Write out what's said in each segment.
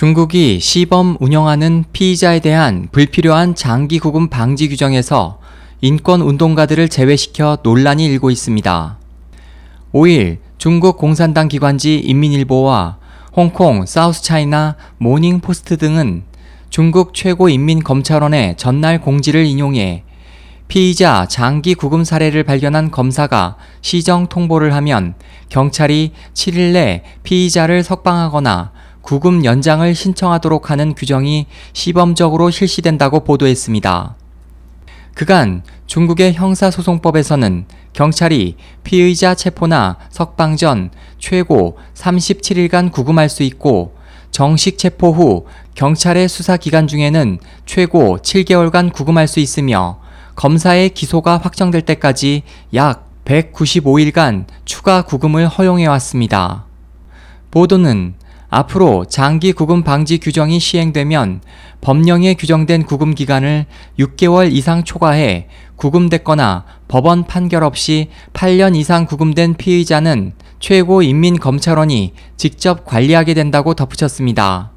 중국이 시범 운영하는 피의자에 대한 불필요한 장기 구금 방지 규정에서 인권 운동가들을 제외시켜 논란이 일고 있습니다. 5일 중국 공산당 기관지 인민일보와 홍콩 사우스차이나 모닝포스트 등은 중국 최고인민검찰원의 전날 공지를 인용해 피의자 장기 구금 사례를 발견한 검사가 시정 통보를 하면 경찰이 7일 내 피의자를 석방하거나 구금 연장을 신청하도록 하는 규정이 시범적으로 실시된다고 보도했습니다. 그간 중국의 형사소송법에서는 경찰이 피의자 체포나 석방 전 최고 37일간 구금할 수 있고 정식 체포 후 경찰의 수사 기간 중에는 최고 7개월간 구금할 수 있으며 검사의 기소가 확정될 때까지 약 195일간 추가 구금을 허용해 왔습니다. 보도는 앞으로 장기 구금 방지 규정이 시행되면 법령에 규정된 구금 기간을 6개월 이상 초과해 구금됐거나 법원 판결 없이 8년 이상 구금된 피의자는 최고인민검찰원이 직접 관리하게 된다고 덧붙였습니다.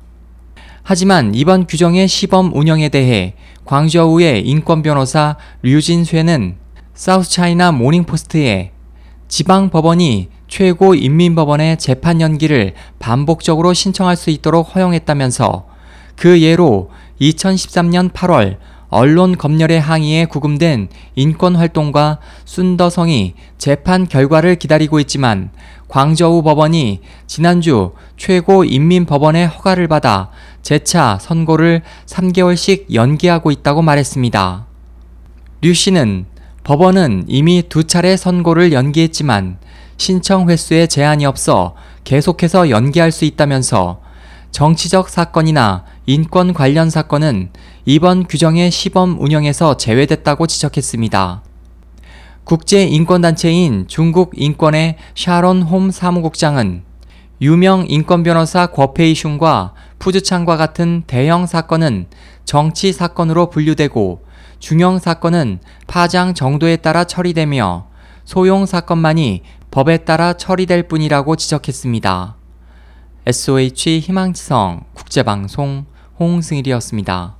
하지만 이번 규정의 시범 운영에 대해 광저우의 인권 변호사 류진쇠는 사우스차이나 모닝포스트에 지방 법원이 최고인민법원의 재판 연기를 반복적으로 신청할 수 있도록 허용했다면서 그 예로 2013년 8월 언론 검열에 항의해 구금된 인권활동가 쑨더성이 재판 결과를 기다리고 있지만 광저우 법원이 지난주 최고인민법원의 허가를 받아 재차 선고를 3개월씩 연기하고 있다고 말했습니다. 류 씨는 법원은 이미 두 차례 선고를 연기했지만 신청 횟수에 제한이 없어 계속해서 연기할 수 있다면서 정치적 사건이나 인권 관련 사건은 이번 규정의 시범 운영에서 제외됐다고 지적했습니다. 국제인권단체인 중국 인권의 샤론 홈 사무국장은 유명 인권 변호사 궈페이슌과 푸즈창과 같은 대형 사건은 정치 사건으로 분류되고 중형 사건은 파장 정도에 따라 처리되며 소형 사건만이 법에 따라 처리될 뿐이라고 지적했습니다. SOH 희망지성 국제방송 홍승일이었습니다.